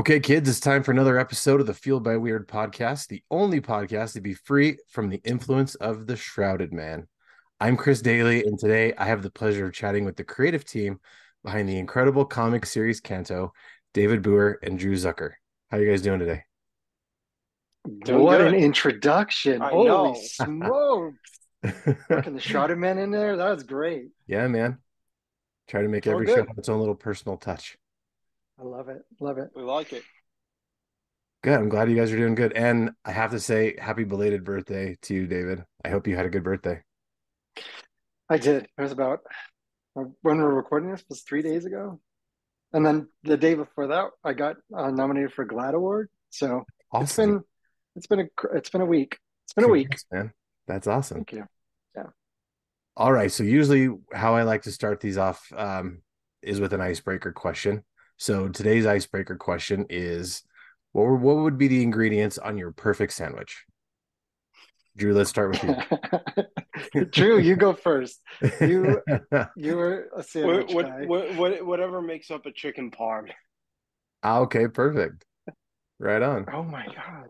Okay, kids, it's time for another episode of the Fueled by Weird podcast, the only podcast to be free from the influence of the shrouded man. I'm Chris Daly, and today I have the pleasure of chatting with the creative team behind the incredible comic series Canto, David Booher and Drew Zucker. How are you guys doing today? Doing what good. an introduction. I Holy know. smokes. Fucking the Shrouded Man in there. That was great. yeah, man. Try to make All every good. show its own little personal touch. I love it. Love it. We like it. Good. I'm glad you guys are doing good. And I have to say, happy belated birthday to you, David. I hope you had a good birthday. I did. It was about when we were recording this was three days ago. And then the day before that, I got uh, nominated for GLAAD Award. So it's been it's been a cr- it's been a week. It's been a week. Congrats, man. That's awesome. Thank you. Yeah. All right. So usually how I like to start these off um, is with an icebreaker question. So today's icebreaker question is what were, what would be the ingredients on your perfect sandwich? Drew, let's start with you. Drew, you go first. You you were a sandwich What, guy. what, what, what, whatever makes up a chicken parm. Ah, okay, perfect. Right on. Oh my God.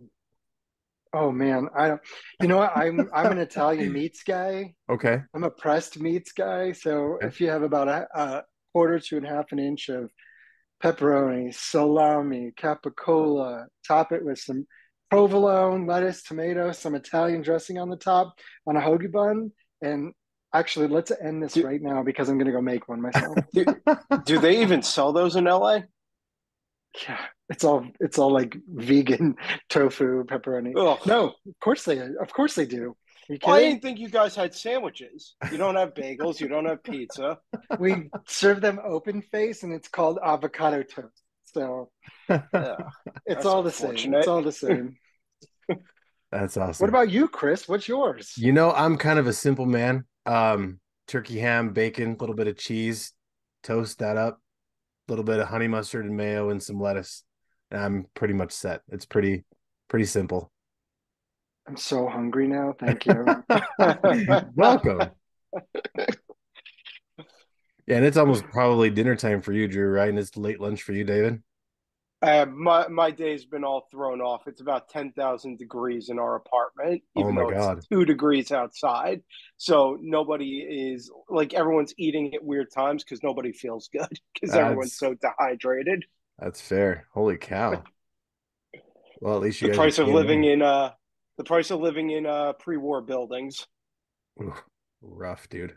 Oh man, I don't. You know what? I'm I'm an Italian meats guy. Okay. I'm a pressed meats guy. So Okay. if you have about a, a quarter to and a half an inch of pepperoni, salami, capicola, top it with some provolone, lettuce, tomato, some Italian dressing on the top on a hoagie bun. And actually, let's end this Do- right now because I'm gonna go make one myself. Do, do they even sell those in LA? yeah, it's all it's all like vegan tofu pepperoni. Ugh. No, of course they of course they do. Are you Well, I didn't think you guys had sandwiches. You don't have bagels. You don't have pizza. we serve them open face and it's called avocado toast. So Yeah. it's all the same. It's all the same. That's awesome. what about you, Chris? What's yours? You know, I'm kind of a simple man. Um, turkey ham, bacon, a little bit of cheese, toast that up, a little bit of honey mustard and mayo and some lettuce. And I'm pretty much set. It's pretty pretty simple. I'm so hungry now. Thank you. Welcome. Yeah, and it's almost probably dinner time for you, Drew, right? And it's late lunch for you, David. Uh, my my day's been all thrown off. It's about ten thousand degrees in our apartment, Oh even my though God. it's two degrees outside. So nobody is like everyone's eating at weird times because nobody feels good because everyone's so dehydrated. That's fair. Holy cow. Well, at least you The guys price of living in uh the price of living in uh pre-war buildings. Ooh, rough, dude.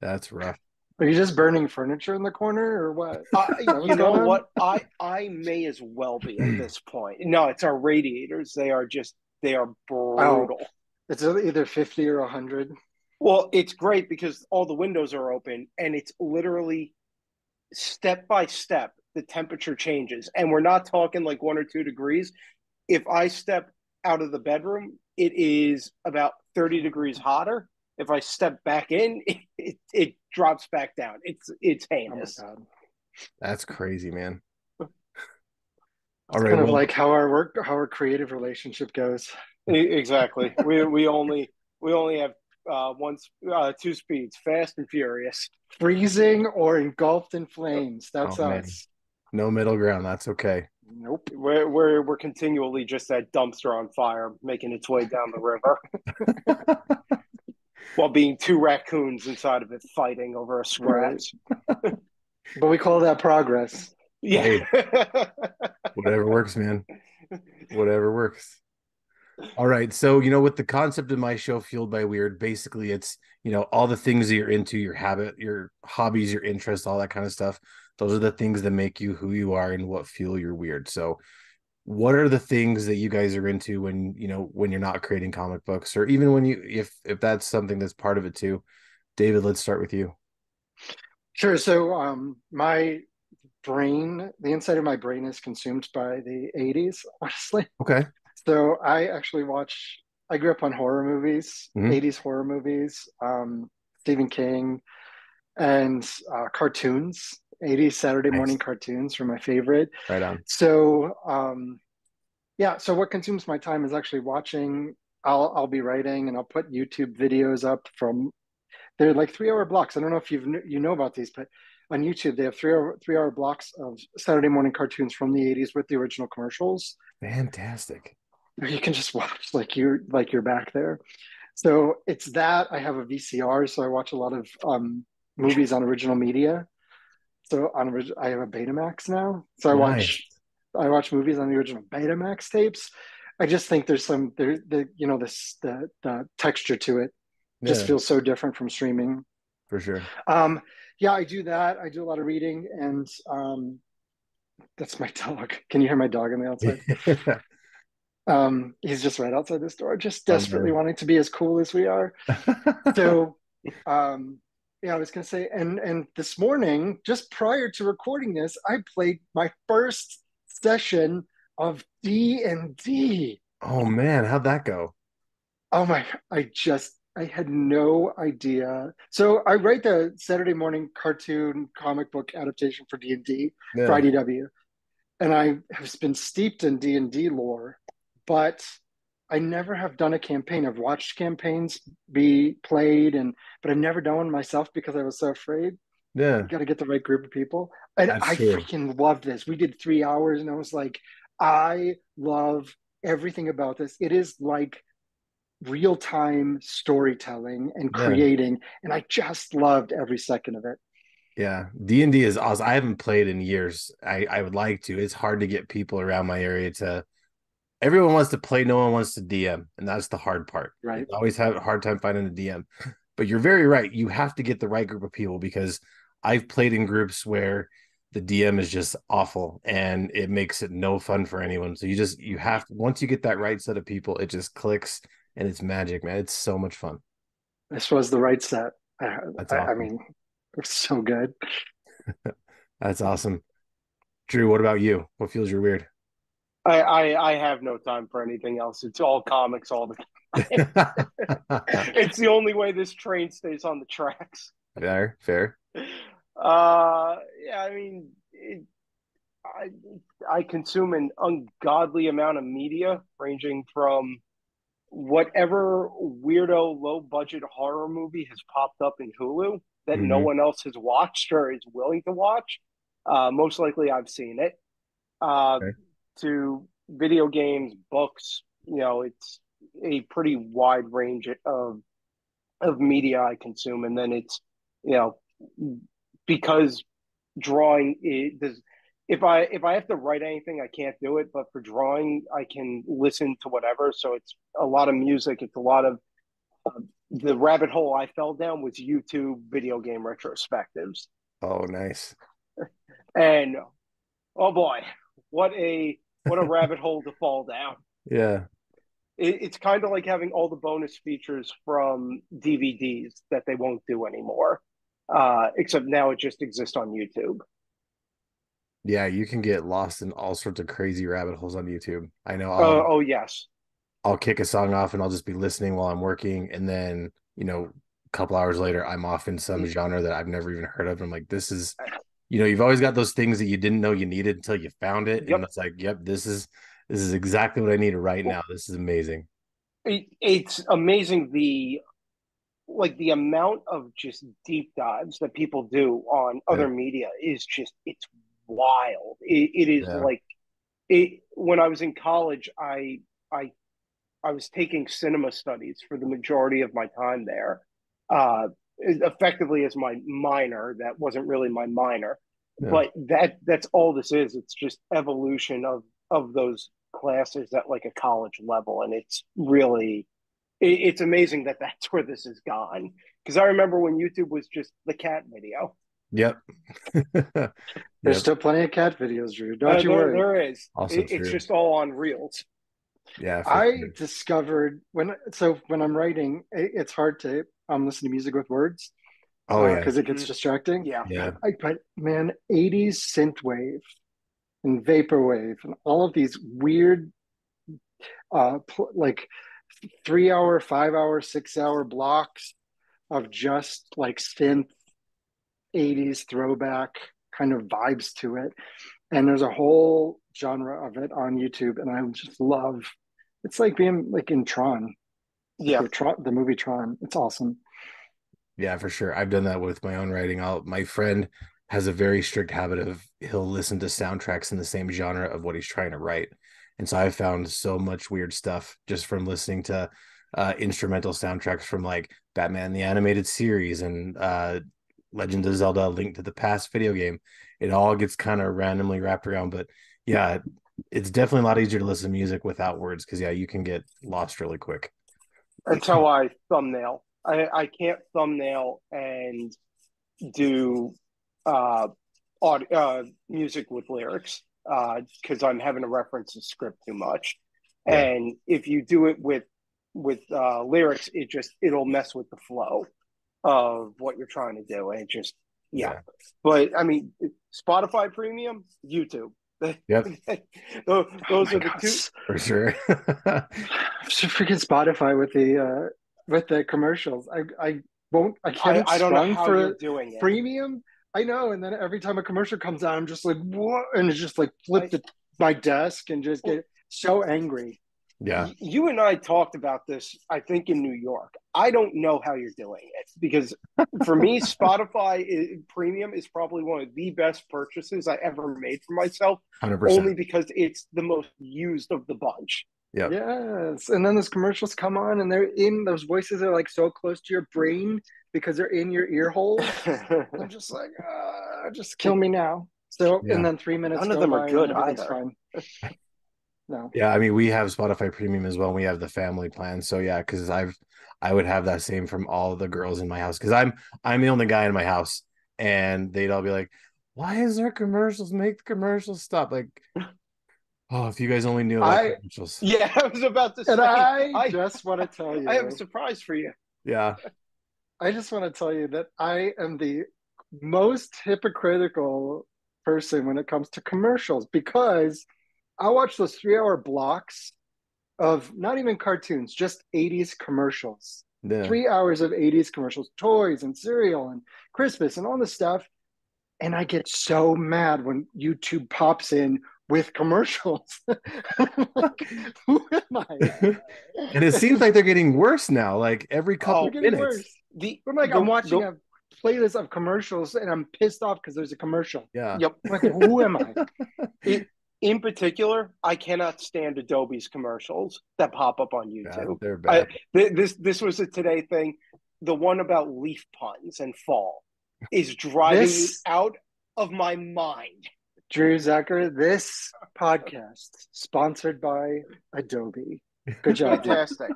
That's rough. Are you just burning furniture in the corner or what? Uh, Is that you know what? I I may as well be at this point. No, it's our radiators. They are just they are brutal. It's either 50 or 100. Well, it's great because all the windows are open and it's literally step by step the temperature changes. And we're not talking like one or two degrees. If I step out of the bedroom, it is about 30 degrees hotter. If I step back in, it, it, it drops back down. It's it's Oh heinous. God. That's crazy, man. All It's right. kind of well, like how our work, how our creative relationship goes. Exactly. we we only we only have uh one uh two speeds, fast and furious. Freezing or engulfed in flames. That's Oh, man. us. No middle ground. That's okay. Nope. We're we're we're continually just that dumpster on fire making its way down the river. while being two raccoons inside of it fighting over a scraps. But we call that progress. Yeah. Whatever works, man. Whatever works. All right. So, you know, with the concept of my show, Fueled by Weird, basically it's, you know, all the things that you're into, your habit, your hobbies, your interests, all that kind of stuff. Those are the things that make you who you are and what fuel your weird. So, what are the things that you guys are into when, you know, when you're not creating comic books or even when you, if, if that's something that's part of it too? David, let's start with you. Sure. So, um, my brain, the inside of my brain is consumed by the 80s, honestly. Okay. So, I actually watch, I grew up on horror movies, Mhm. 80s horror movies, um, Stephen King, and uh, cartoons. 80s Saturday Nice. morning cartoons were my favorite. Right on. So, um, yeah, so what consumes my time is actually watching. I'll I'll be writing and I'll put YouTube videos up from they're like three hour blocks. I don't know if you've you know about these, but on YouTube. They have three hour three hour blocks of Saturday morning cartoons from the '80s with the original commercials. Fantastic. You can just watch like you're like you're back there. So it's that. I have a VCR, so I watch a lot of um, movies on original media. So on I have a Betamax now, so I Nice. watch I watch movies on the original Betamax tapes. I just think there's some there the you know this the the texture to it just Yeah, feels so different from streaming. for sure. Um, yeah, I do that. I do a lot of reading, and um, that's my dog. Can you hear my dog on the outside? Um, he's just right outside this door, just Oh, desperately wanting to be as cool as we are. So, um, yeah, I was gonna say, and and this morning, just prior to recording this, I played my first session of D and D. oh man, how'd that go? Oh my, I just I had no idea. So I write the Saturday morning cartoon comic book adaptation for D and D for IDW, and I have been steeped in D and D lore, but I never have done a campaign. I've watched campaigns be played, and but I've never done one myself because I was so afraid. Yeah. You got to get the right group of people, and That's I true. freaking love this. We did three hours, and I was like, I love everything about this. It is like real time storytelling and Yeah. creating, and I just loved every second of it. Yeah, D and D is awesome. I haven't played in years. I I would like to. It's hard to get people around my area to. Everyone wants to play. No one wants to DM, and that's the hard part. Right. I always have a hard time finding a DM. But you're very right. You have to get the right group of people because I've played in groups where the DM is just awful and it makes it no fun for anyone. So you just you have once you get that right set of people, it just clicks and it's magic, man. It's so much fun. This was the right set. I, That's I, I mean, it's so good. That's awesome. Drew, what about you? What feels your weird? I, I I have no time for anything else. It's all comics all the time. It's the only way this train stays on the tracks. fair, fair. Uh, yeah, I mean, it, I I consume an ungodly amount of media, ranging from whatever weirdo low budget horror movie has popped up in Hulu that no Mhm. one else has watched or is willing to watch. Uh, most likely, I've seen it. Uh, Okay. To video games, books, you know, it's a pretty wide range of of media I consume, and then it's you know because drawing does if I if I have to write anything I can't do it. But for drawing I can listen to whatever. So it's a lot of music. It's a lot of um, the rabbit hole I fell down was YouTube video game retrospectives. Oh, nice. and oh boy what a what a rabbit hole to fall down Yeah. it, it's kind of like having all the bonus features from DVDs that they won't do anymore uh, except now it just exists on YouTube Yeah, you can get lost in all sorts of crazy rabbit holes on YouTube. I know Uh, oh yes, I'll kick a song off and I'll just be listening while I'm working. And then, you know, a couple hours later, I'm off in some genre that I've never even heard of. I'm like, this is, you know, you've always got those things that you didn't know you needed until you found it. Yep. And it's like, yep, this is, this is exactly what I need right now. This is amazing. it, it's amazing the like the amount of just deep dives that people do on other media is just it's wild. It, it is Yeah. like it when I was in college, I I I was taking cinema studies for the majority of my time there. Uh, effectively as my minor, that wasn't really my minor, Yeah. but that that's all this is. It's just evolution of of those classes at like a college level, and it's really it, it's amazing that that's where this has gone. Because I remember when YouTube was just the cat video. Yep. There's Yep. still plenty of cat videos, Drew. Don't Uh, you there, worry. there is. Also It- it's just all on reels. Yeah. for I sure. discovered when so when I'm writing, it, it's hard to um listen to music with words Oh, yeah. because it gets Mhm. distracting. Yeah. Yeah. I, but man, 80s synthwave and vaporwave and all of these weird, uh, pl- like three hour, five hour, six hour blocks of just like synth 80s throwback kind of vibes to it. And there's a whole genre of it on YouTube, and I just love. It's like being like in Tron, Yeah. the, the movie Tron. It's awesome. Yeah, for sure. I've done that with my own writing. I'll my friend has a very strict habit of he'll listen to soundtracks in the same genre of what he's trying to write. And so I've found so much weird stuff just from listening to uh, instrumental soundtracks from like Batman the Animated Series and uh, Legend of Zelda Link to the Past video game. It all gets kind of randomly wrapped around, but yeah, it's definitely a lot easier to listen to music without words because yeah, you can get lost really quick. How I thumbnail. I, I can't thumbnail and do uh, audio, uh music with lyrics because uh, I'm having to reference the script too much. Yeah. And if you do it with with uh, lyrics, it just it'll mess with the flow of what you're trying to do, and just yeah. yeah. But I mean, Spotify Premium, YouTube. Yep. those, those oh are the two for sure. freaking Spotify with the uh with the commercials. I I won't. I can't. I, I don't know how for you're doing it. premium. I know, and then every time a commercial comes out, I'm just like, what? And it's just like flip I, my desk and just get so angry. Yeah. You and I talked about this, I think, in New York. I don't know how you're doing it because for me, Spotify is, Premium is probably one of the best purchases I ever made for myself. 100%. Only because it's the most used of the bunch. Yeah. Yes. And then those commercials come on and they're in, those voices are like so close to your brain because they're in your ear hole. I'm just like, uh, just kill me now. So, yeah. and then three minutes. None of them are good either. no. Yeah. I mean, we have Spotify Premium as well. We have the family plan. So, yeah, because I've, I would have that same from all the girls in my house because I'm, I'm the only guy in my house. And they'd all be like, why is there commercials? Make the commercials stop. Like, Oh, if you guys only knew I, Yeah, I was about to say. And I, I just want to tell you. I have a surprise for you. Yeah. I just want to tell you that I am the most hypocritical person when it comes to commercials because I watch those three hour blocks of not even cartoons, just 80s commercials. Yeah. Three hours of 80s commercials, toys and cereal and Christmas and all this stuff. And I get so mad when YouTube pops in with commercials. who am I? and it seems like they're getting worse now. Like every oh, couple oh, minutes. Worse. The, I'm like, the, I'm watching the, a playlist of commercials and I'm pissed off because there's a commercial. Yeah. Yep. Like, who am I? It, in particular, I cannot stand Adobe's commercials that pop up on YouTube. Yeah, they're bad. I, this this was a today thing. The one about leaf puns and fall is driving this... me out of my mind. Drew Zucker, this podcast sponsored by Adobe. Good job. Fantastic.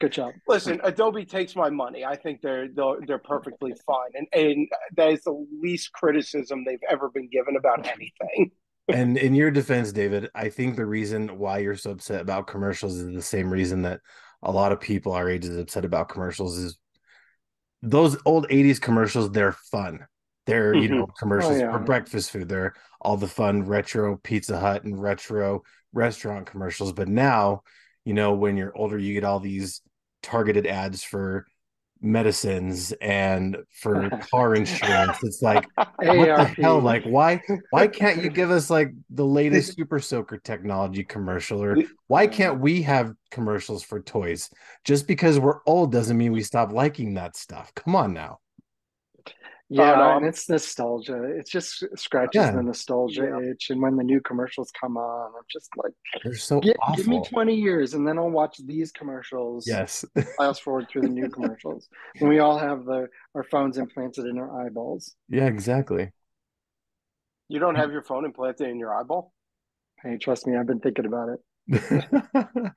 Good job. Listen, Adobe takes my money. I think they're they're, they're perfectly fine, and and that is the least criticism they've ever been given about anything. and in your defense, David, I think the reason why you're so upset about commercials is the same reason that a lot of people our age is upset about commercials is those old 80s commercials they're fun they're mm-hmm. you know commercials oh, yeah. for breakfast food. They're all the fun retro pizza hut and retro restaurant commercials. But now you know when you're older you get all these targeted ads for medicines and for car insurance. It's like what the hell? Like why why can't you give us like the latest super soaker technology commercial? Or why can't we have commercials for toys? Just because we're old doesn't mean we stop liking that stuff. Come on now yeah, um, and it's nostalgia. It just scratches yeah. the nostalgia yeah. itch. And when the new commercials come on, I'm just like, they're so give, give me 20 years and then I'll watch these commercials. Yes. fast forward through the new commercials. And we all have the our phones implanted in our eyeballs. Yeah, exactly. You don't have your phone implanted in your eyeball? Hey, trust me, I've been thinking about it.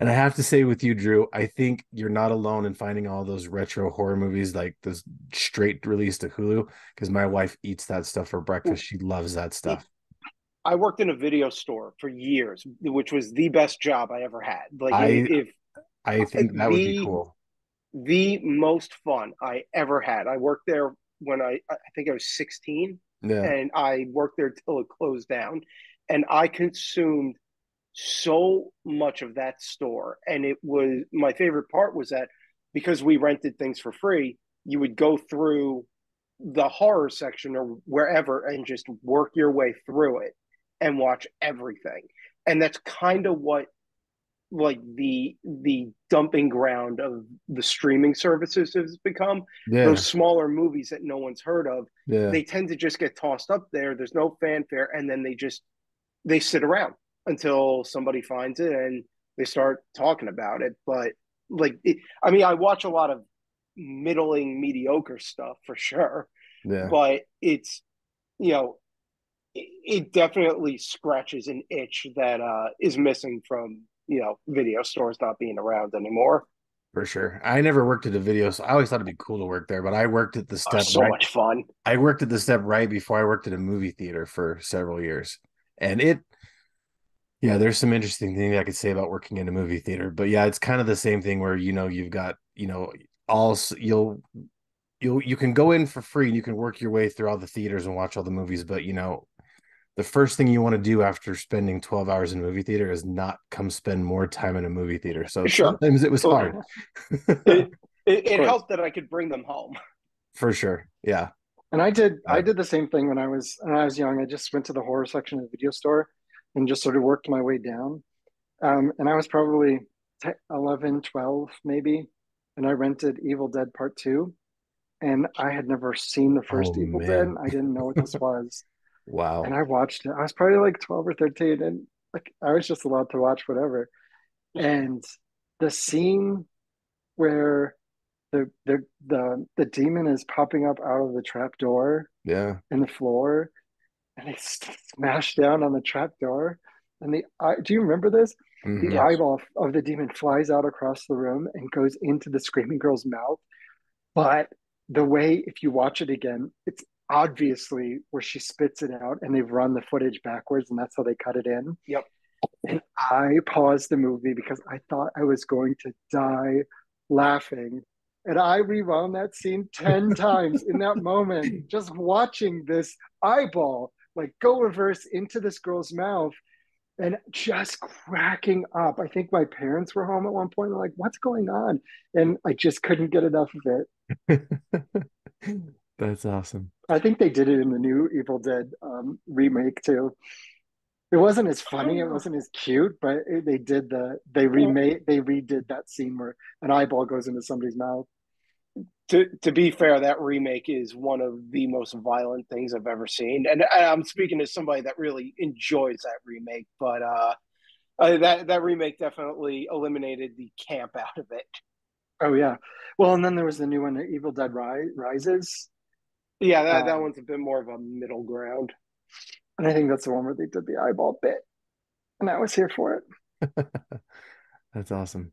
And I have to say with you, Drew, I think you're not alone in finding all those retro horror movies like this straight release to Hulu because my wife eats that stuff for breakfast. She loves that stuff. I worked in a video store for years, which was the best job I ever had. Like I, if I think that the, would be cool. The most fun I ever had. I worked there when I I think I was 16. Yeah. And I worked there till it closed down. And I consumed so much of that store. And it was my favorite part was that because we rented things for free, you would go through the horror section or wherever and just work your way through it and watch everything. And that's kind of what like the the dumping ground of the streaming services has become Yeah. those smaller movies that no one's heard of yeah. they tend to just get tossed up there there's no fanfare and then they just they sit around until somebody finds it and they start talking about it but like it, i mean i watch a lot of middling mediocre stuff for sure yeah. but it's you know it, it definitely scratches an itch that uh is missing from you know video stores not being around anymore For sure. I never worked at a video, so I always thought it'd be cool to work there, but I worked at the oh, step so right. much fun I worked at the step right before I worked at a movie theater for several years. And it yeah, there's some interesting things I could say about working in a movie theater, but yeah, it's kind of the same thing where you know you've got, you know, all you'll you'll you can go in for free and you can work your way through all the theaters and watch all the movies, but you know, the first thing you want to do after spending 12 hours in a movie theater is not come spend more time in a movie theater. So Sure. sometimes it was hard. it, it, it helped that i could bring them home for sure. Yeah. And I did I did the same thing when I was when I was young. I just went to the horror section of the video store and just sort of worked my way down. Um, and I was probably 10, 11, 12 maybe, and I rented Evil Dead Part 2. And I had never seen the first Oh, Evil man. Dead. I didn't know what this was. Wow. And I watched it. I was probably like 12 or 13 and like I was just allowed to watch whatever. And the scene where the the the the demon is popping up out of the trap door yeah. in the floor and they smash down on the trap door. And the eye do you remember this? Mhm. the eyeball of the demon flies out across the room and goes into the screaming girl's mouth. But the way if you watch it again it's obviously where she spits it out and they've run the footage backwards and that's how they cut it in. Yep. and i paused the movie because i thought i was going to die laughing. And I rewound that scene 10 times in that moment, just watching this eyeball like go reverse into this girl's mouth and just cracking up. I think my parents were home at one point. They're like, what's going on? And I just couldn't get enough of it. That's awesome. I think they did it in the new Evil Dead um, remake too. It wasn't as funny, it wasn't as cute, but it, they did the they remade they redid that scene where an eyeball goes into somebody's mouth. To to be fair, that remake is one of the most violent things I've ever seen, and I'm speaking as somebody that really enjoys that remake. But uh, uh, that that remake definitely eliminated the camp out of it. Oh yeah. Well, and then there was the new one, The Evil Dead Ri- Rises, Yeah, that, that Um, one's a bit more of a middle ground. and I think that's the one where they did the eyeball bit, and I was here for it. That's awesome.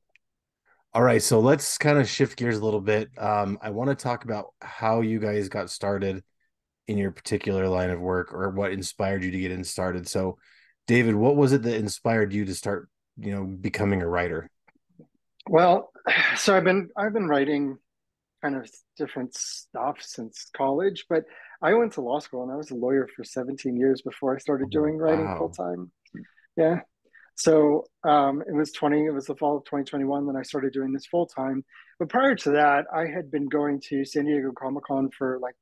All right, so let's kind of shift gears a little bit. Um, I want to talk about how you guys got started in your particular line of work or what inspired you to get in started. So, David, what was it that inspired you to start, you know, becoming a writer? Well, so I've been I've been writing kind of different stuff since college, but I went to law school and I was a lawyer for 17 years before I started doing writing Wow. full time. Yeah. So um, it was 20, it was the fall of 2021 when I started doing this full time. But prior to that, I had been going to San Diego Comic Con for like,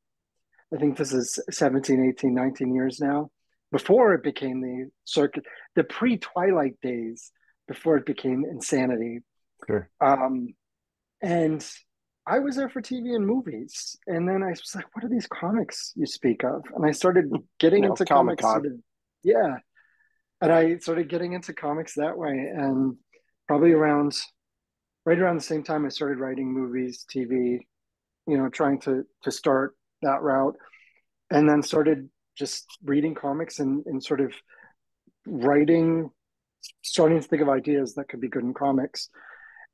I think this is 17, 18, 19 years now, before it became the circuit, the pre Twilight days, before it became insanity. Sure. Um, and I was there for TV and movies. And then I was like, what are these comics you speak of? And I started getting know, into Comic-Con. comics. Yeah. And I started getting into comics that way. And probably around, right around the same time, I started writing movies, TV, you know, trying to, to start that route. And then started just reading comics and, and sort of writing, starting to think of ideas that could be good in comics.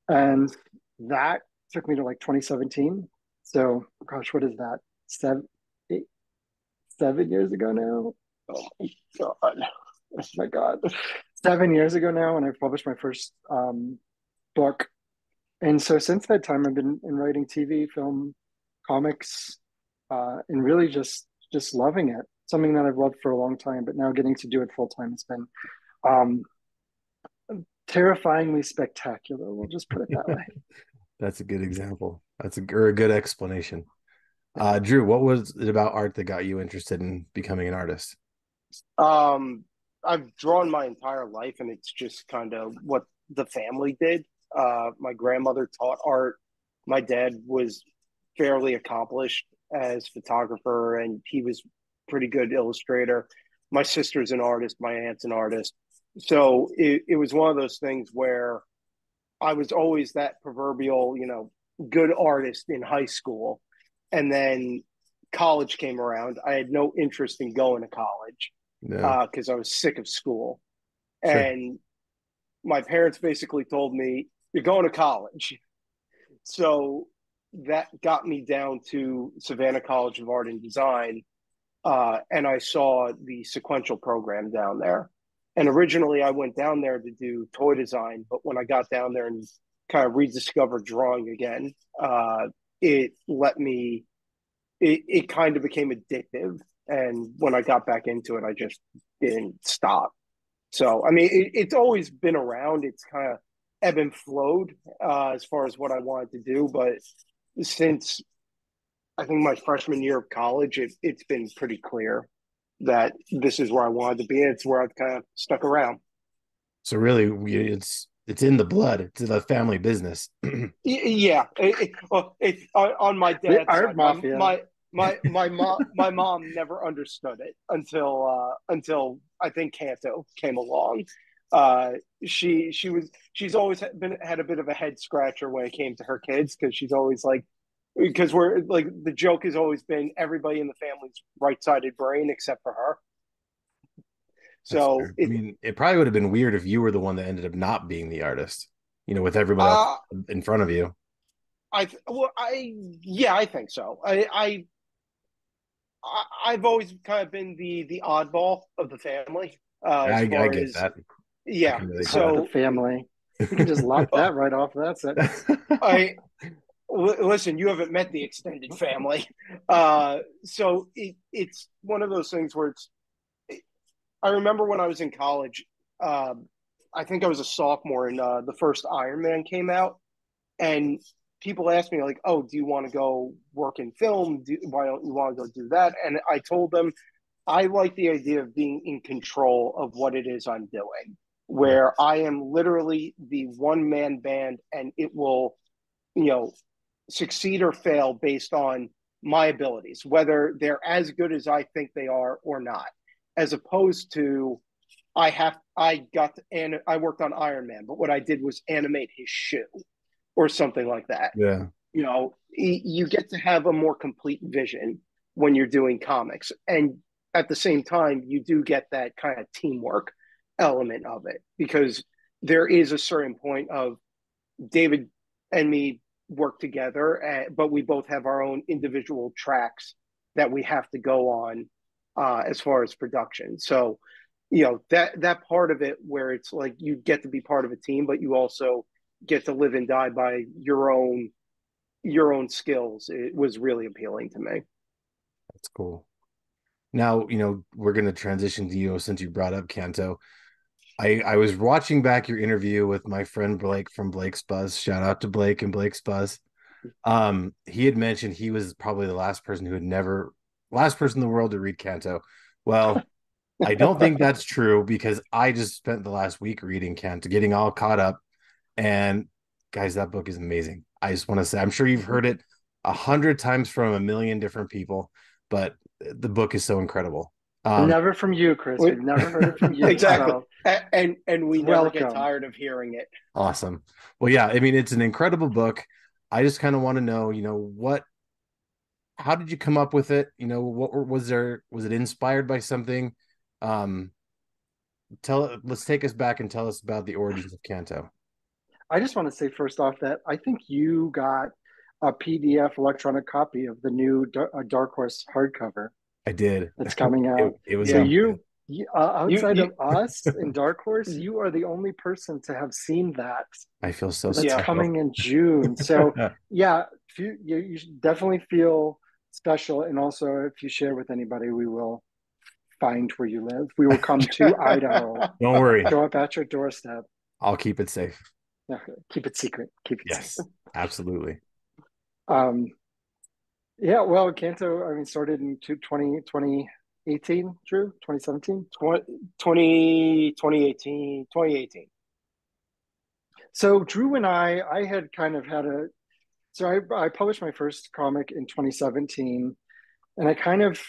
And that took me to like 2017. So, gosh, what is that? Seven, eight, seven years ago now? Oh my god! Oh my God. Seven years ago now, when I published my first um, book. And so since that time, I've been in writing TV, film, comics, uh, and really just just loving it. Something that I've loved for a long time, but now getting to do it full time has been um, terrifyingly spectacular. We'll just put it that way. That's a good example. That's a, or a good explanation. Uh, Drew, what was it about art that got you interested in becoming an artist? Um, I've drawn my entire life, and it's just kind of what the family did. Uh, my grandmother taught art. My dad was fairly accomplished as photographer, and he was pretty good illustrator. My sister's an artist. My aunt's an artist. So it, it was one of those things where I was always that proverbial, you know, good artist in high school. And then college came around. I had no interest in going to college because yeah. uh, I was sick of school. Sure. And my parents basically told me, You're going to college. So that got me down to Savannah College of Art and Design. Uh, and I saw the sequential program down there. And originally, I went down there to do toy design, but when I got down there and kind of rediscovered drawing again, uh, it let me. It, it kind of became addictive, and when I got back into it, I just didn't stop. So, I mean, it, it's always been around. It's kind of ebb and flowed uh, as far as what I wanted to do, but since I think my freshman year of college, it, it's been pretty clear that this is where I wanted to be. It's where I've kind of stuck around. So really, it's it's in the blood. It's the family business. yeah, it, it, it, on my dad's side, mafia. my my my mom my mom never understood it until uh, until I think Canto came along. Uh, she she was she's always been had a bit of a head scratcher when it came to her kids because she's always like because we're like the joke has always been everybody in the family's right-sided brain except for her. So it, I mean, it probably would have been weird if you were the one that ended up not being the artist, you know, with everybody uh, in front of you. I well, I yeah, I think so. I I I've always kind of been the the oddball of the family. Uh, I, I get as, that. Yeah, really so the family. You can just lock that right off. That's it. I listen, you haven't met the extended family. Uh, so it, it's one of those things where it's, I remember when I was in college, um, I think I was a sophomore and uh, the first Iron Man came out. And people ask me, like, oh, do you want to go work in film? Do, why don't you want to go do that? And I told them, I like the idea of being in control of what it is I'm doing, where I am literally the one man band and it will, you know, succeed or fail based on my abilities, whether they're as good as I think they are or not, as opposed to I have I got and I worked on Iron Man, but what I did was animate his shoe or something like that. Yeah. You know, you get to have a more complete vision when you're doing comics. And at the same time, you do get that kind of teamwork element of it because there is a certain point of David and me work together, uh, but we both have our own individual tracks that we have to go on uh, as far as production. So, you know that that part of it where it's like you get to be part of a team, but you also get to live and die by your own your own skills. It was really appealing to me. That's cool. Now, you know, we're going to transition to you since you brought up Canto. I, I was watching back your interview with my friend Blake from Blake's Buzz. Shout out to Blake and Blake's Buzz. Um, he had mentioned he was probably the last person who had never, last person in the world to read Canto. Well, I don't think that's true because I just spent the last week reading Canto, getting all caught up. And guys, that book is amazing. I just want to say, I'm sure you've heard it a hundred times from a million different people, but the book is so incredible. Um, never from you, Chris. We, have never heard it from you. exactly. So. And and we never get tired of hearing it. Awesome. Well, yeah, I mean, it's an incredible book. I just kind of want to know, you know, what how did you come up with it? You know, what was there was it inspired by something? Um tell let's take us back and tell us about the origins of Canto. I just want to say first off that I think you got a PDF electronic copy of the new Dark Horse hardcover. I did. It's coming out. it, it was so you, you uh, outside you, you, of us in Dark Horse, you are the only person to have seen that. I feel so. It's coming in June. So yeah, you, you definitely feel special, and also if you share with anybody, we will find where you live. We will come to Idaho. Don't worry. Show up at your doorstep. I'll keep it safe. Okay. Keep it secret. Keep it yes, secret. absolutely. Um, yeah, well, Canto, I mean, started in 20, 2018, Drew, 2017? 20, 2018, 2018. So Drew and I, I had kind of had a, so I, I published my first comic in 2017, and I kind of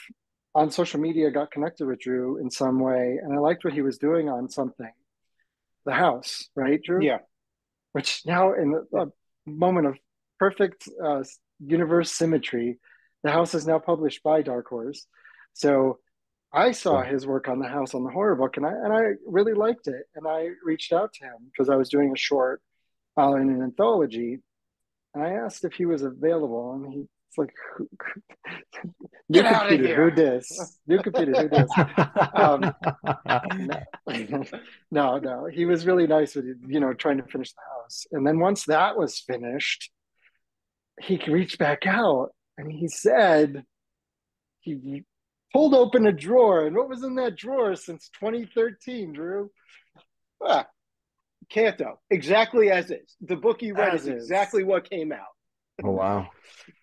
on social media got connected with Drew in some way, and I liked what he was doing on something, the house, right, Drew? Yeah. Which now in a moment of perfect uh, universe symmetry, the house is now published by Dark Horse. So I saw his work on the house on the horror book, and I and I really liked it. And I reached out to him because I was doing a short uh, in an anthology, and I asked if he was available, and he's like, "Get out computer, of here! Who this? New computer, who this?" Um, no, no, no, he was really nice with you know trying to finish the house, and then once that was finished, he reached back out and he said he pulled open a drawer, and what was in that drawer since 2013, Drew? Ah, Canto, exactly as is. The book you read is, is exactly what came out. Oh wow.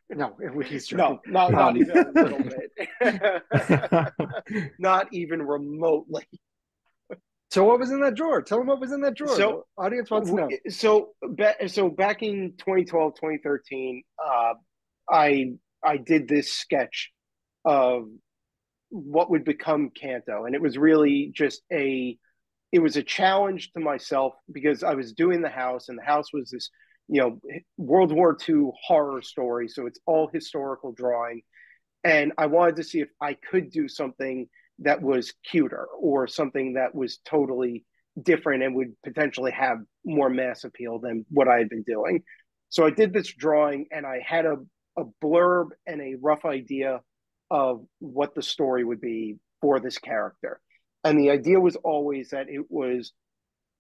No, he's no, not, not um, even a little bit. not even remotely. So what was in that drawer? Tell them what was in that drawer. So the audience wants to know. So, so back in 2012, 2013, uh, I I did this sketch of what would become Canto, and it was really just a it was a challenge to myself because I was doing the house, and the house was this you know World War II horror story, so it's all historical drawing, and I wanted to see if I could do something that was cuter or something that was totally different and would potentially have more mass appeal than what I had been doing. So I did this drawing, and I had a a blurb and a rough idea of what the story would be for this character. And the idea was always that it was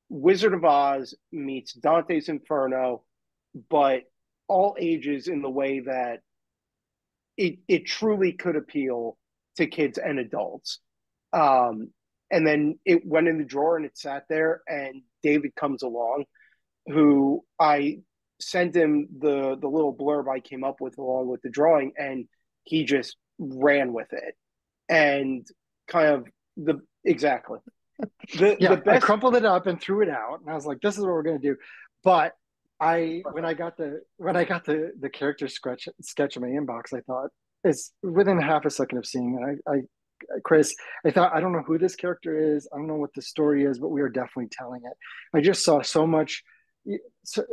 Wizard of Oz meets Dante's Inferno, but all ages in the way that it, it truly could appeal to kids and adults. Um, and then it went in the drawer and it sat there, and David comes along, who I sent him the the little blurb I came up with along with the drawing, and he just ran with it, and kind of the exactly. The, yeah, the best... I crumpled it up and threw it out, and I was like, "This is what we're gonna do." But I, when I got the when I got the the character sketch sketch in my inbox, I thought it's within half a second of seeing it. I, I Chris, I thought I don't know who this character is. I don't know what the story is, but we are definitely telling it. I just saw so much. So,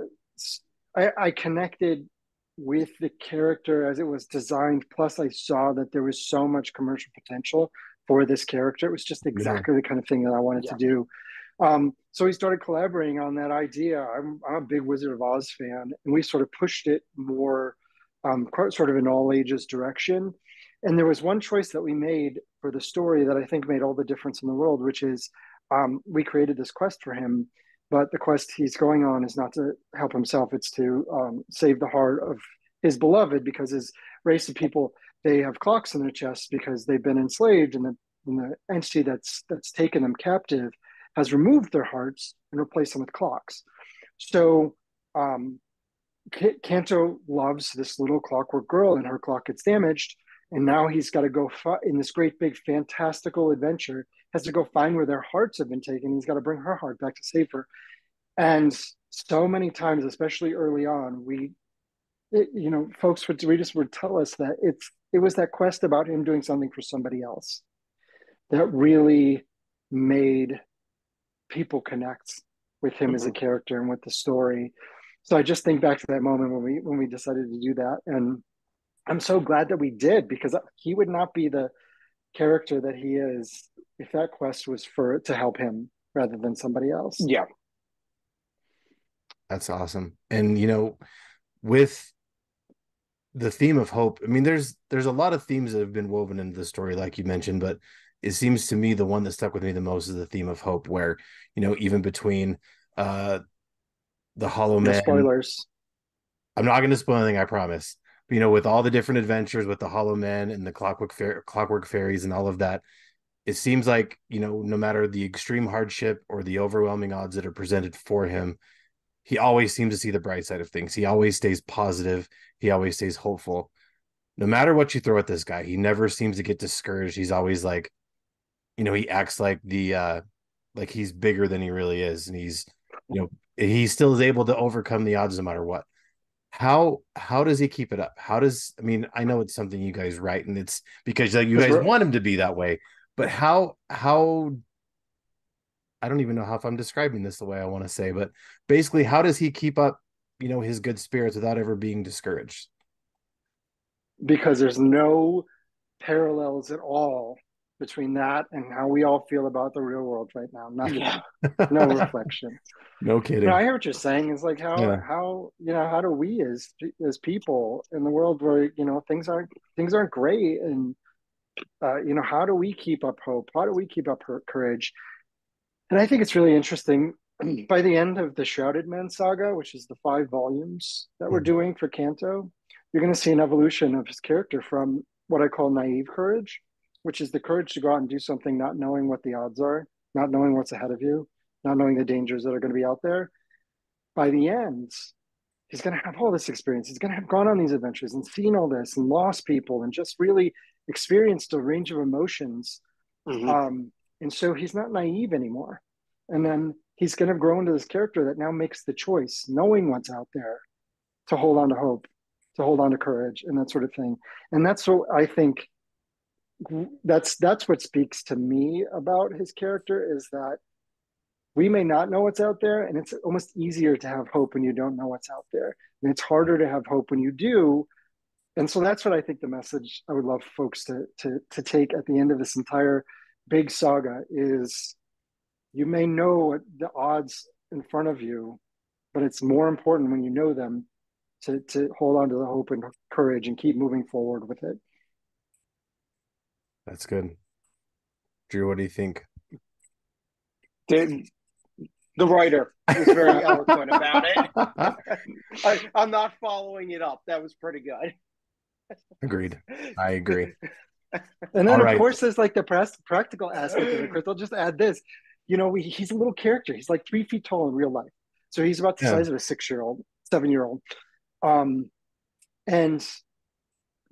I, I connected with the character as it was designed. Plus, I saw that there was so much commercial potential for this character. It was just exactly yeah. the kind of thing that I wanted yeah. to do. Um, so we started collaborating on that idea. I'm, I'm, a big Wizard of Oz fan, and we sort of pushed it more, um, sort of in all ages direction. And there was one choice that we made for the story that I think made all the difference in the world, which is um, we created this quest for him but the quest he's going on is not to help himself it's to um, save the heart of his beloved because his race of people they have clocks in their chests because they've been enslaved and the, and the entity that's that's taken them captive has removed their hearts and replaced them with clocks so um, Canto loves this little clockwork girl, and her clock gets damaged. And now he's got to go fi- in this great big fantastical adventure has to go find where their hearts have been taken. He's got to bring her heart back to save her. And so many times, especially early on, we, it, you know, folks would read us would tell us that it's it was that quest about him doing something for somebody else that really made people connect with him mm-hmm. as a mm-hmm. character and with the story. So I just think back to that moment when we when we decided to do that, and I'm so glad that we did because he would not be the character that he is if that quest was for to help him rather than somebody else. Yeah. That's awesome. And you know, with the theme of hope, I mean there's there's a lot of themes that have been woven into the story like you mentioned, but it seems to me the one that stuck with me the most is the theme of hope where, you know, even between uh the hollow man spoilers. I'm not going to spoil anything, I promise. But, you know, with all the different adventures with the hollow men and the clockwork Fa- clockwork fairies and all of that, it seems like you know no matter the extreme hardship or the overwhelming odds that are presented for him he always seems to see the bright side of things he always stays positive he always stays hopeful no matter what you throw at this guy he never seems to get discouraged he's always like you know he acts like the uh like he's bigger than he really is and he's you know he still is able to overcome the odds no matter what. How how does he keep it up? How does i mean i know it's something you guys write and it's because like, you guys want him to be that way but how how i don't even know how if i'm describing this the way i want to say but basically how does he keep up you know his good spirits without ever being discouraged? Because there's no parallels at all between that and how we all feel about the real world right now. Nothing, yeah. no reflection. No kidding. You know, I hear what you're saying. It's like how yeah. how you know how do we as as people in the world where you know things aren't things aren't great and uh, you know how do we keep up hope? How do we keep up courage? And I think it's really interesting. By the end of the Shrouded Man saga, which is the five volumes that we're hmm. doing for Canto, you're going to see an evolution of his character from what I call naive courage which is the courage to go out and do something not knowing what the odds are, not knowing what's ahead of you, not knowing the dangers that are going to be out there. By the end, he's going to have all this experience. He's going to have gone on these adventures and seen all this and lost people and just really experienced a range of emotions. Mm-hmm. Um, and so he's not naive anymore. And then he's going to grow into this character that now makes the choice, knowing what's out there, to hold on to hope, to hold on to courage, and that sort of thing. And that's what I think that's that's what speaks to me about his character is that we may not know what's out there and it's almost easier to have hope when you don't know what's out there. And it's harder to have hope when you do. And so that's what i think the message i would love folks to to to take at the end of this entire big saga is you may know the odds in front of you but it's more important when you know them to to hold on to the hope and courage and keep moving forward with it that's good. Drew, what do you think? The, the writer was very eloquent about it. I, I'm not following it up. That was pretty good. Agreed. I agree. And then, All of right. course, there's like the practical aspect of it. Chris, I'll just add this. You know, we, he's a little character. He's like three feet tall in real life. So he's about the yeah. size of a six year old, seven year old. Um, and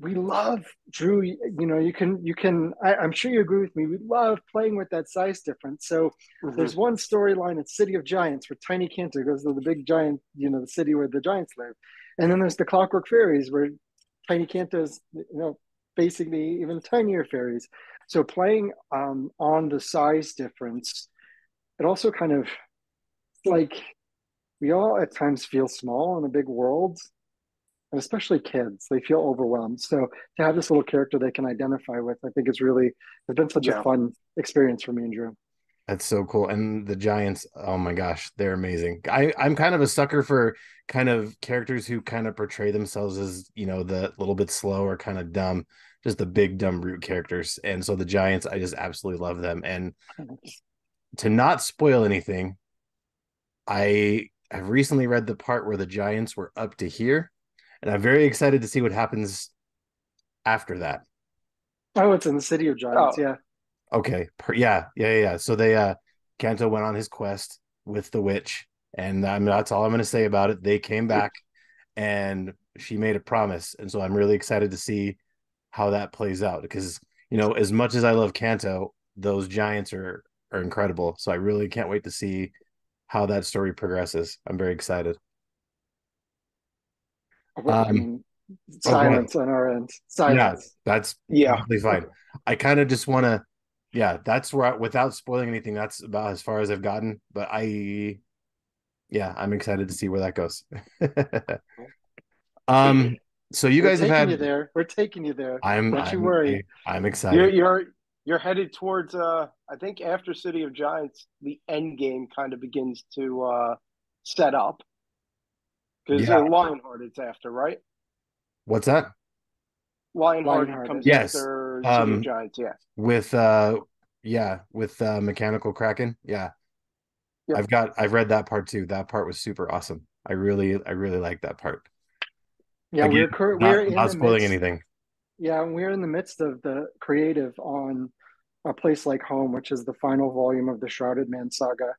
we love Drew. You know, you can you can. I, am sure you agree with me. We love playing with that size difference. So mm-hmm. there's one storyline at City of Giants where Tiny Canto goes to the big giant, you know, the city where the giants live, and then there's the Clockwork Fairies where Tiny Canto is, you know, basically even tinier fairies. So playing um, on the size difference, it also kind of like we all at times feel small in a big world and especially kids they feel overwhelmed. So to have this little character they can identify with i think it's really it's been such yeah. a fun experience for me and drew. That's so cool. And the giants oh my gosh they're amazing. I i'm kind of a sucker for kind of characters who kind of portray themselves as you know the little bit slow or kind of dumb just the big dumb root characters. And so the giants i just absolutely love them. And to not spoil anything i have recently read the part where the giants were up to here and I'm very excited to see what happens after that. Oh, it's in the City of Giants, oh. yeah. Okay, yeah, yeah, yeah. So they uh Canto went on his quest with the witch, and I mean, that's all I'm going to say about it. They came back, and she made a promise, and so I'm really excited to see how that plays out because you know, as much as I love Canto, those giants are are incredible. So I really can't wait to see how that story progresses. I'm very excited. Um, silence on our end. Silence. Yeah, that's yeah, totally fine. I kind of just want to, yeah, that's where I, without spoiling anything, that's about as far as I've gotten. But I, yeah, I'm excited to see where that goes. um, so you We're guys have had you there. We're taking you there. I'm. Don't I'm, you worry. I'm excited. You're, you're you're headed towards. uh I think after City of Giants, the end game kind of begins to uh set up because yeah. Lionheart it's after, right? What's that? Lionheart, Lionheart comes yes. after um, Giants, yeah. With uh yeah, with uh Mechanical Kraken. Yeah. Yep. I've got I've read that part too. That part was super awesome. I really I really like that part. Yeah, Again, we're we're not, not spoiling midst, anything. Yeah, we're in the midst of the creative on a place like home, which is the final volume of the Shrouded Man saga,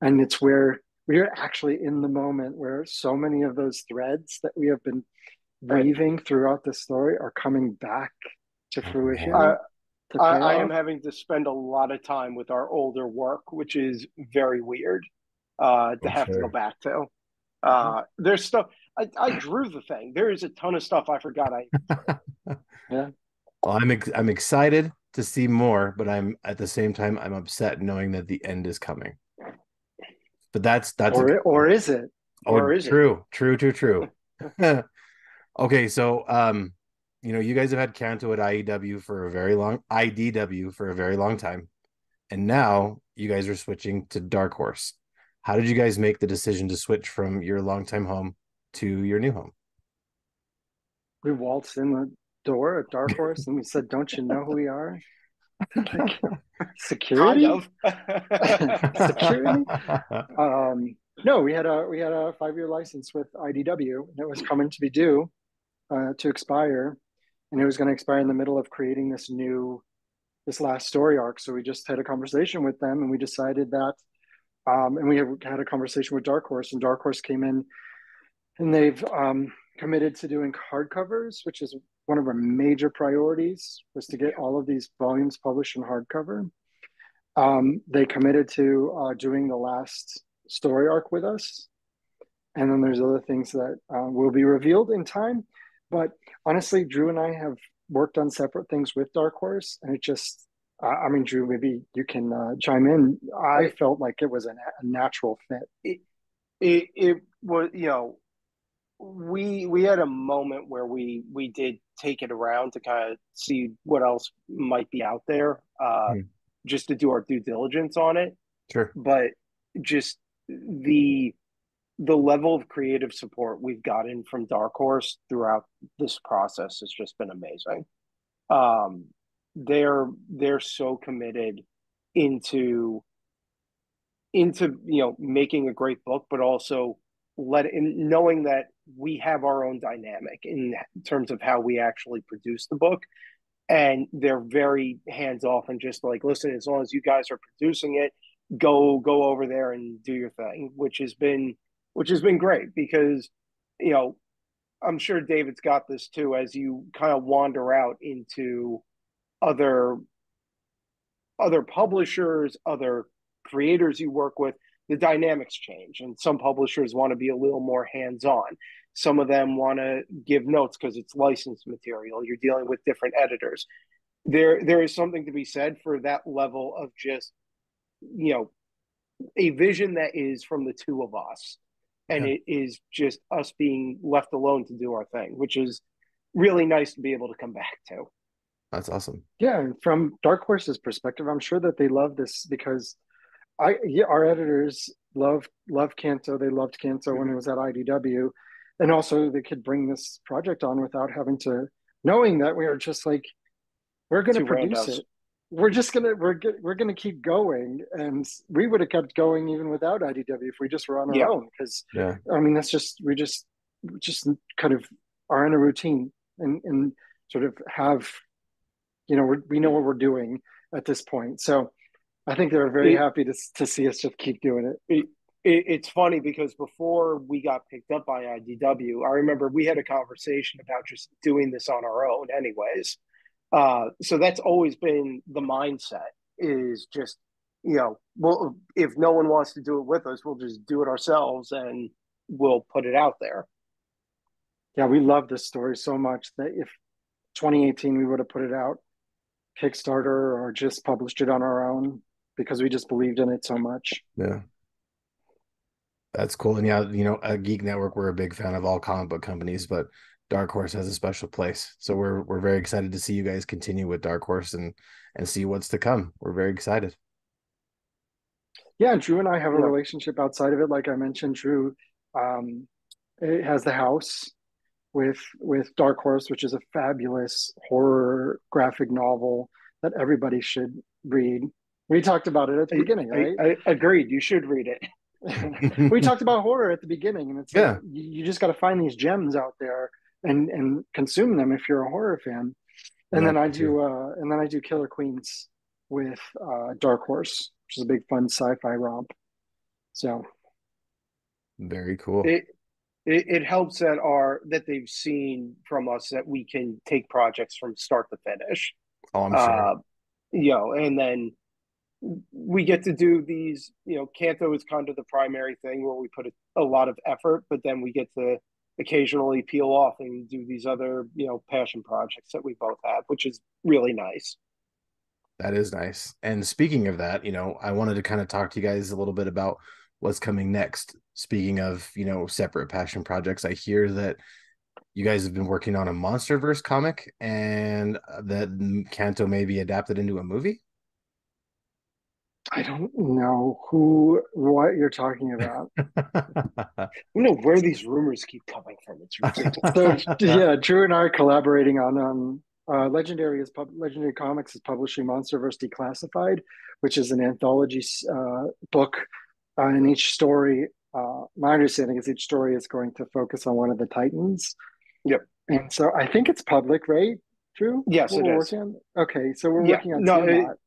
and it's where we're actually in the moment where so many of those threads that we have been weaving throughout the story are coming back to fruition. Uh, to I, I am having to spend a lot of time with our older work, which is very weird. uh, to have to go back to. Uh, there's stuff I, I drew the thing. There is a ton of stuff I forgot I Well, I'm ex- I'm excited to see more, but I'm at the same time I'm upset knowing that the end is coming. But that's that's a or good or is it? Oh, Or is it? true, true, true, true. okay, so um, you know, you guys have had Canto at IEW for a very long IDW for a very long time, and now you guys are switching to Dark Horse. How did you guys make the decision to switch from your longtime home to your new home? We waltzed in the door at Dark Horse and we said, "Don't you know who we are?" Like, security. of. Security? Um, no, we had a we had a five year license with IDW, and it was coming to be due uh, to expire, and it was going to expire in the middle of creating this new this last story arc. So we just had a conversation with them, and we decided that, um, and we have had a conversation with Dark Horse, and Dark Horse came in, and they've um, committed to doing hardcovers, which is one of our major priorities, was to get all of these volumes published in hardcover. Um, they committed to uh, doing the last story arc with us. And then there's other things that uh, will be revealed in time. But honestly, Drew and I have worked on separate things with Dark Horse, and it just, uh, I mean, Drew, maybe you can uh, chime in. I felt like it was a, a natural fit. it it was you know we we had a moment where we we did take it around to kind of see what else might be out there uh Hmm. just to do our due diligence on it Sure. but just the the level of creative support we've gotten from dark horse throughout this process has just been amazing um they're they're so committed into into you know making a great book but also let in knowing that we have our own dynamic in terms of how we actually produce the book. And they're very hands off and just like listen as long as you guys are producing it go go over there and do your thing which has been which has been great because you know i'm sure david's got this too as you kind of wander out into other other publishers other creators you work with the dynamics change and some publishers want to be a little more hands on some of them want to give notes because it's licensed material you're dealing with different editors there there is something to be said for that level of just you know a vision that is from the two of us and Yeah. it is just us being left alone to do our thing which is really nice to be able to come back to That's awesome. Yeah, and from Dark Horse's perspective, I'm sure that they love this because I yeah, our editors love love Canto. They loved Canto when it mm-hmm. was at IDW, and also they could bring this project on without having to knowing that we are just like we're going to produce it. We're just gonna we're we're gonna keep going, and we would have kept going even without IDW if we just were on our Yeah. own. Because Yeah. I mean, that's just we just just kind of are in a routine and and sort of have you know we're, we know what we're doing at this point. So I think they're very It- happy to to see us just keep doing it. it, it's funny because before we got picked up by IDW, I remember we had a conversation about just doing this on our own, anyways. Uh, so that's always been the mindset is just, you know, well, if no one wants to do it with us, we'll just do it ourselves and we'll put it out there. Yeah, we love this story so much that if 2018 we would have put it out Kickstarter or just published it on our own because we just believed in it so much. Yeah. That's cool. And yeah, you know, at Geek Network, we're a big fan of all comic book companies, but Dark Horse has a special place. So we're we're very excited to see you guys continue with Dark Horse and and see what's to come. We're very excited. Yeah, Drew and I have a Yeah. relationship outside of it. Like I mentioned, Drew um, it has the house with with Dark Horse, which is a fabulous horror graphic novel that everybody should read. We talked about it at the beginning, right? I, I, agreed. You should read it. we talked about horror at the beginning, and it's Yeah. like, you, you just got to find these gems out there and and consume them if you're a horror fan. And Yeah, then I do uh, and then I do Killer Queens with uh, Dark Horse, which is a big fun sci-fi romp. So Very cool. it, it it helps that are that they've seen from us that we can take projects from start to finish. oh, I'm sure. Uh, you know, and then we get to do these, you know, Canto is kind of the primary thing where we put a, a lot of effort, but then we get to occasionally peel off and do these other, you know, passion projects that we both have, which is really nice. That is nice. And speaking of that, you know, I wanted to kind of talk to you guys a little bit about what's coming next. Speaking of, you know, separate passion projects, I hear that you guys have been working on a MonsterVerse comic and that Canto may be adapted into a movie. I don't know who, what you're talking about. I don't know where these rumors keep coming from. It's ridiculous. so, yeah, Drew and I are collaborating on um, uh, Legendary is pub- Legendary Comics is publishing MonsterVerse Declassified, which is an anthology uh, book. Uh, and each story, uh, my understanding is each story is going to focus on one of the Titans. Yep. And so I think it's public, right? Drew? Yes, what it we're is. working on? Okay, so we're Yeah, working on no, Tiamat. it-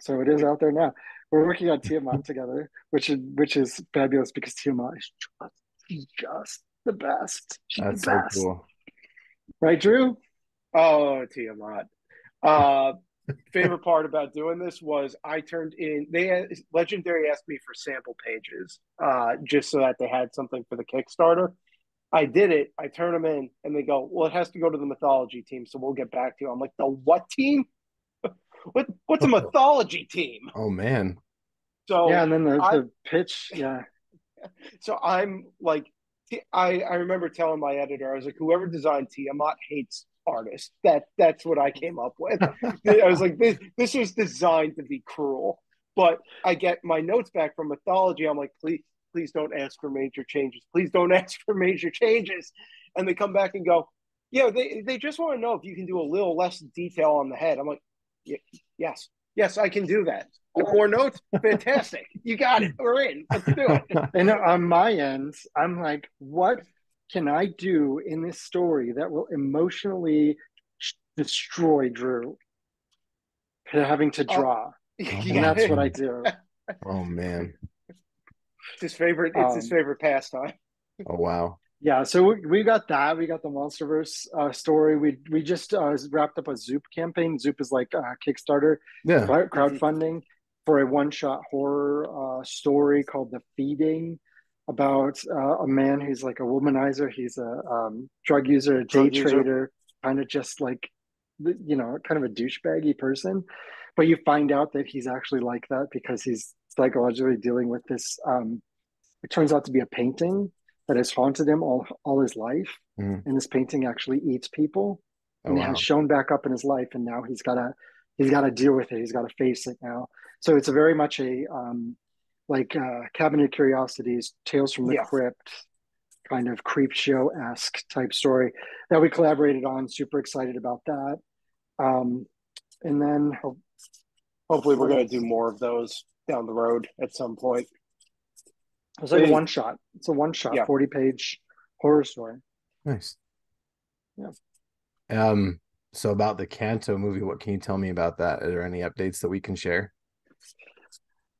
So it is out there now. We're working on Tiamat together, which is which is fabulous because Tiamat is just, she's just the best. She's That's the so best. cool. Right, Drew? Oh, Tiamat. Uh, favorite part about doing this was I turned in. They Legendary asked me for sample pages, uh, just so that they had something for the Kickstarter. I did it. I turn them in, and they go, "Well, it has to go to the mythology team, so we'll get back to you." I'm like, "The what team? What? What's a mythology team?" Oh man. So yeah, and then the, I- the pitch, yeah. So I'm like, I I remember telling my editor, I was like, whoever designed Tiamat hates artists. That that's what I came up with. I was like, this this was designed to be cruel. But I get my notes back from mythology. I'm like, please please don't ask for major changes. Please don't ask for major changes. And they come back and go, yeah, they they just want to know if you can do a little less detail on the head. I'm like, "Y- yes, yes, I can do that. The core notes, fantastic. You got it. We're in. Let's do it. And on my end, I'm like, what can I do in this story that will emotionally sh- destroy Drew? Having to Oh, draw. Yeah. And that's what I do. oh man. It's his favorite. It's his Um, favorite pastime. Oh wow. Yeah, so we, we got that. We got the MonsterVerse uh, story. We we just uh, wrapped up a Zoop campaign. Zoop is like a Kickstarter Yeah. crowdfunding for a one-shot horror uh, story called The Feeding, about uh, a man who's like a womanizer. He's a um, drug user, a day Drug trader, kind of just like you know, kind of a douchebaggy person. But you find out that he's actually like that because he's psychologically dealing with this. Um, it turns out to be a painting that has haunted him all all his life, Mhm. and this painting actually eats people Oh, and it wow. has shown back up in his life and now he's got to he's got to deal with it he's got to face it now so it's a very much a um like uh cabinet of curiosities tales from the Yeah. crypt kind of creep show-esque type story that we collaborated on super excited about that um and then Hopefully, we're going to do more of those down the road at some point. It's like a Hey. one shot it's a one shot Yeah. 40 page horror story Nice. Yeah. Um, so about the Canto movie, what can you tell me about that? Are there any updates that we can share?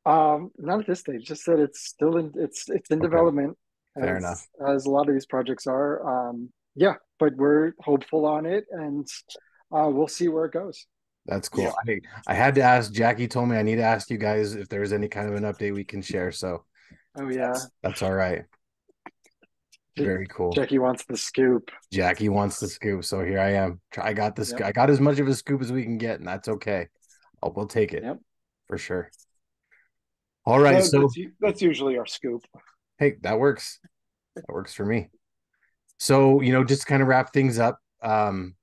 Um, not at this stage. Just that it's still in it's it's in Okay. development. Fair as, enough. As a lot of these projects are. Um, yeah, but we're hopeful on it, and uh, we'll see where it goes. That's cool. Yeah. I, I had to ask Jackie told me I need to ask you guys if there's any kind of an update we can share. So Oh yeah, that's all right. Very cool. Jackie wants the scoop. Jackie wants the scoop, so here I am. I got this. Yep. I got as much of a scoop as we can get, and that's okay. I'll, we'll take it Yep. for sure. All right, That- so that's, that's usually our scoop. hey, that works. That works for me. So you know, just to kind of wrap things up. Um,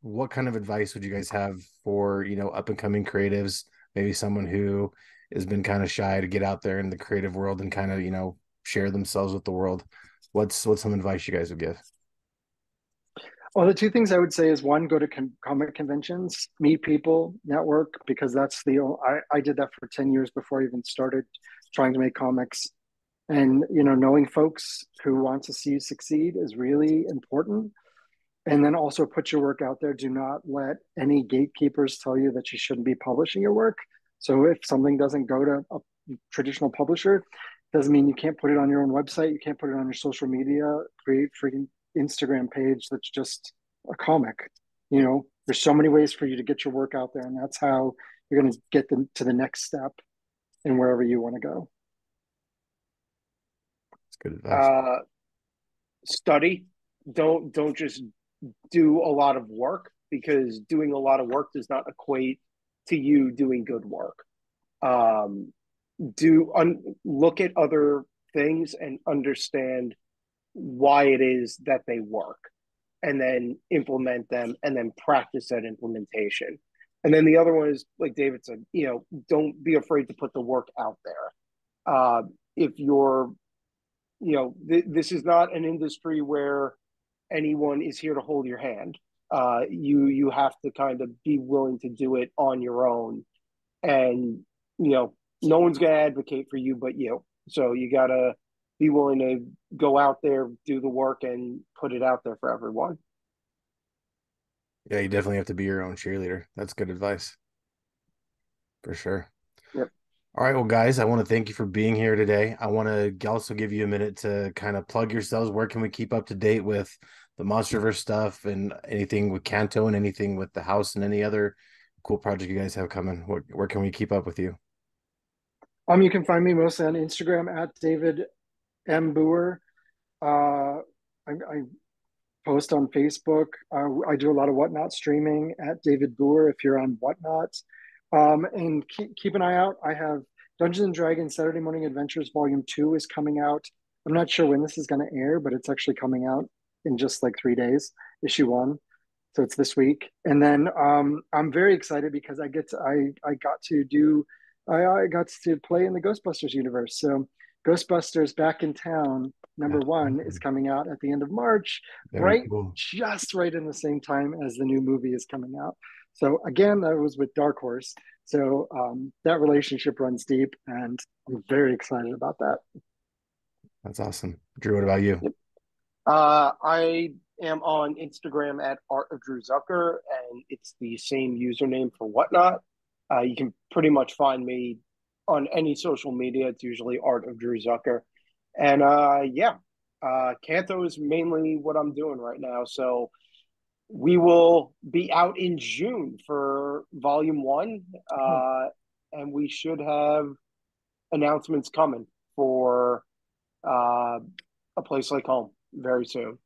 what kind of advice would you guys have for you know up and coming creatives? Maybe someone who has been kind of shy to get out there in the creative world and kind of you know share themselves with the world. What's what's some advice you guys would give? Well, the two things I would say is one, go to con- comic conventions, meet people, network, because that's the I, I did that for 10 years before I even started trying to make comics. And, you know, knowing folks who want to see you succeed is really important. And then also put your work out there. Do not let any gatekeepers tell you that you shouldn't be publishing your work. So if something doesn't go to a traditional publisher, doesn't mean you can't put it on your own website. You can't put it on your social media. Create freaking Instagram page that's just a comic. You know, there's so many ways for you to get your work out there, and that's how you're going to get them to the next step and wherever you want to go. That's good advice. Uh, study. Don't don't just do a lot of work because doing a lot of work does not equate to you doing good work. Um, do un- look at other things and understand why it is that they work and then implement them and then practice that implementation. And then the other one is like David said, you know, don't be afraid to put the work out there. Uh, if you're, you know, th- this is not an industry where anyone is here to hold your hand. Uh, you you have to kind of be willing to do it on your own, and you know, no one's going to advocate for you but you. So you got to be willing to go out there, do the work, and put it out there for everyone. Yeah, you definitely have to be your own cheerleader. That's good advice. For sure. Yep. All right, well, guys, I want to thank you for being here today. I want to also give you a minute to kind of plug yourselves. Where can we keep up to date with the MonsterVerse stuff and anything with Canto and anything with the house and any other cool project you guys have coming? Where, where can we keep up with you? Um, you can find me mostly on Instagram at David M Booher. Uh, I, I post on Facebook. Uh, I do a lot of Whatnot streaming at David Booher if you're on Whatnot. Um, and keep, keep an eye out. I have Dungeons and Dragons Saturday Morning Adventures Volume 2 is coming out. I'm not sure when this is going to air, but it's actually coming out in just like three days, issue one. So it's this week. And then um, I'm very excited because I get to, I, I got to do, I, I got to play in the Ghostbusters universe. So Ghostbusters Back in Town number one is coming out at the end of March, Very right? Cool. Just right in the same time as the new movie is coming out. So again, that was with Dark Horse. So um, that relationship runs deep, and I'm very excited about that. That's awesome, Drew. What about you? Uh, I am on Instagram at Art of Drew Zucker, and it's the same username for Whatnot. Uh, you can pretty much find me on any social media. It's usually Art of Drew Zucker. And uh, yeah, uh, Canto is mainly what I'm doing right now. So we will be out in June for volume one. Uh, and we should have announcements coming for uh, a place like home very soon.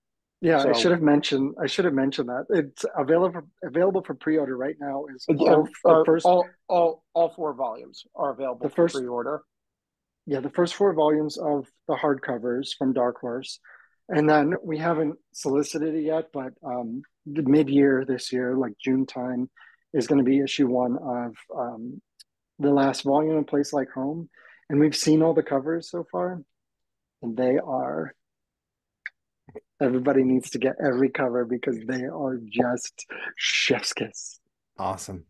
Yeah, so, I should have mentioned. I should have mentioned that it's available available for pre order right now. Is all, uh, first all, all all four volumes are available the first, pre order. Yeah, the first four volumes of the hardcovers from Dark Horse, and then we haven't solicited it yet, but um, mid year this year, like June time, is going to be issue one of um, the last volume of Place Like Home, and we've seen all the covers so far, and they are Everybody needs to get every cover because they are just chef's kiss. Awesome.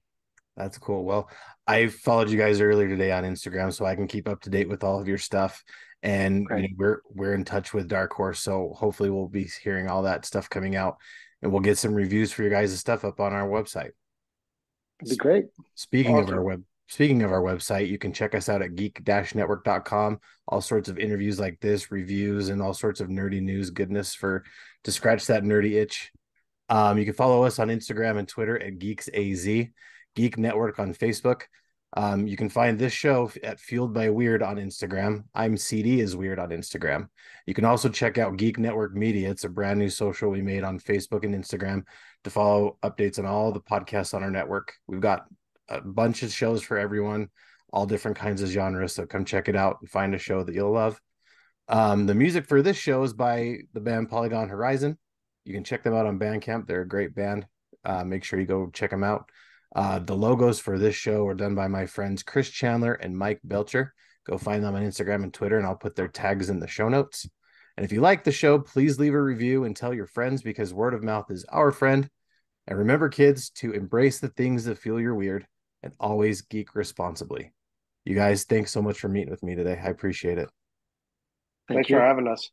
That's cool. Well, I followed you guys earlier today on Instagram so I can keep up to date with all of your stuff. And you know, we're we're in touch with Dark Horse, so hopefully we'll be hearing all that stuff coming out, and we'll get some reviews for your guys' stuff up on our website. It'd be great. Speaking awesome. of our web, Speaking of our website, you can check us out at geek-network.com. All sorts of interviews like this, reviews, and all sorts of nerdy news goodness for to scratch that nerdy itch. Um, you can follow us on Instagram and Twitter at GeeksAZ, Geek Network on Facebook. Um, you can find this show at Fueled by Weird on Instagram. I'm CD is Weird on Instagram. You can also check out Geek Network Media. It's a brand new social we made on Facebook and Instagram to follow updates on all the podcasts on our network. We've got a bunch of shows for everyone, all different kinds of genres. So come check it out and find a show that you'll love. Um, the music for this show is by the band Polygon Horizon. You can check them out on Bandcamp. They're a great band. Uh, make sure you go check them out. Uh, the logos for this show are done by my friends Chris Chandler and Mike Belcher. Go find them on Instagram and Twitter, and I'll put their tags in the show notes. And if you like the show, please leave a review and tell your friends because word of mouth is our friend. And remember, kids, to embrace the things that feel you're weird and always geek responsibly. You guys, thanks so much for meeting with me today. I appreciate it. Thank thanks you. for having us.